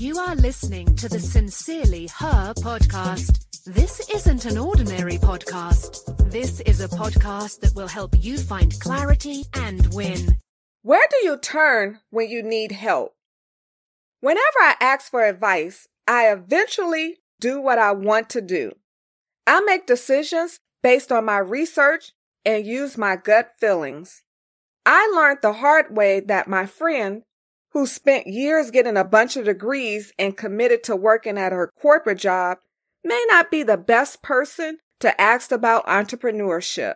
You are listening to the Sincerely Her podcast. This isn't an ordinary podcast. This is a podcast that will help you find clarity and win. Where do you turn when you need help? Whenever I ask for advice, I eventually do what I want to do. I make decisions based on my research and use my gut feelings. I learned the hard way that my friend, who spent years getting a bunch of degrees and committed to working at her corporate job, may not be the best person to ask about entrepreneurship.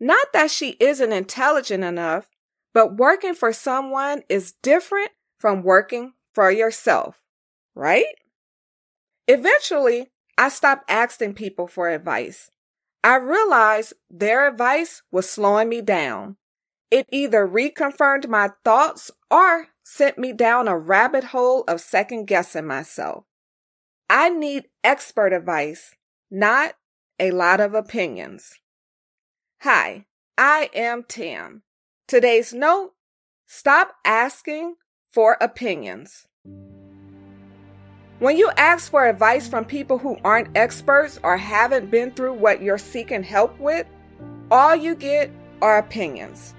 Not that she isn't intelligent enough, but working for someone is different from working for yourself, right? Eventually, I stopped asking people for advice. I realized their advice was slowing me down. It either reconfirmed my thoughts or sent me down a rabbit hole of second guessing myself. I need expert advice, not a lot of opinions. Hi, I am Tam. Today's note stop asking for opinions. When you ask for advice from people who aren't experts or haven't been through what you're seeking help with, all you get are opinions.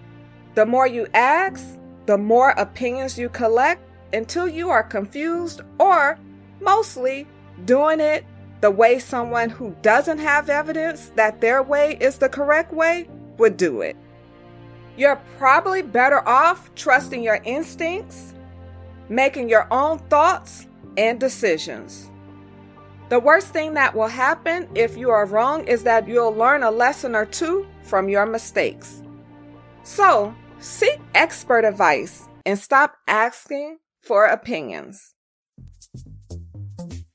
The more you ask, the more opinions you collect until you are confused or mostly doing it the way someone who doesn't have evidence that their way is the correct way would do it. You're probably better off trusting your instincts, making your own thoughts and decisions. The worst thing that will happen if you are wrong is that you'll learn a lesson or two from your mistakes. So, seek expert advice and stop asking for opinions.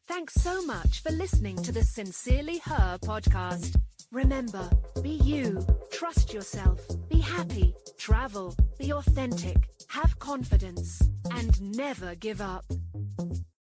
Thanks so much for listening to the Sincerely Her podcast. Remember, be you, trust yourself, be happy, travel, be authentic, have confidence, and never give up.